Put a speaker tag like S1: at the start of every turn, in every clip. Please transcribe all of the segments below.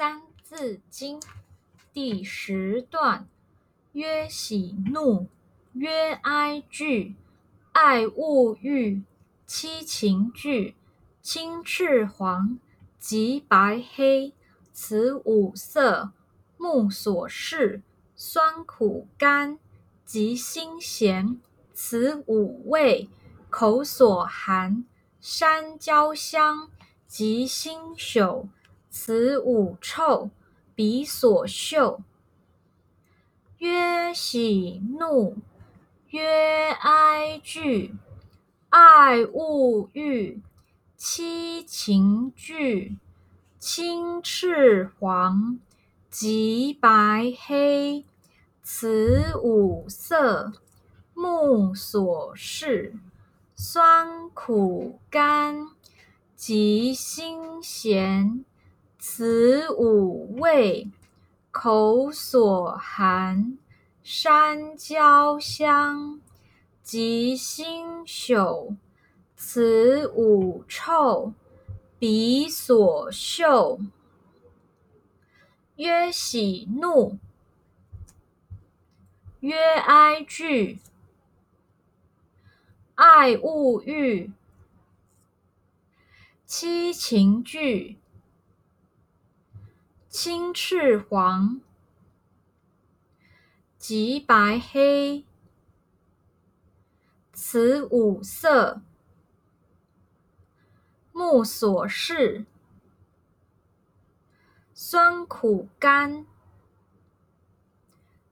S1: 三字经》第十段：曰喜怒，曰哀惧，爱恶欲，七情具。青赤黄，及白黑，此五色，目所视；酸苦甘，及辛咸，此五味，口所含。山椒香，及辛朽，此五臭，鼻所嗅。曰喜怒，曰哀惧，爱恶欲，七情具。青赤黄，及白黑，此五色，目所视；酸苦甘，及辛咸，此五味，口所含。山椒香，及辛朽，此五臭，鼻所嗅。曰喜怒，曰哀惧，爱恶欲，七情具。青赤黄，及白黑，此五色，目所视；酸苦甘，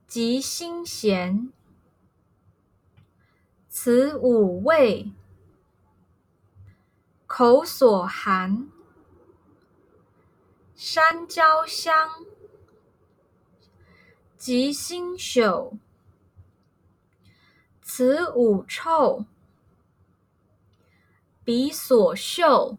S1: 及辛咸，此五味，口所含。山椒香，及辛朽，此五臭，彼所嗅。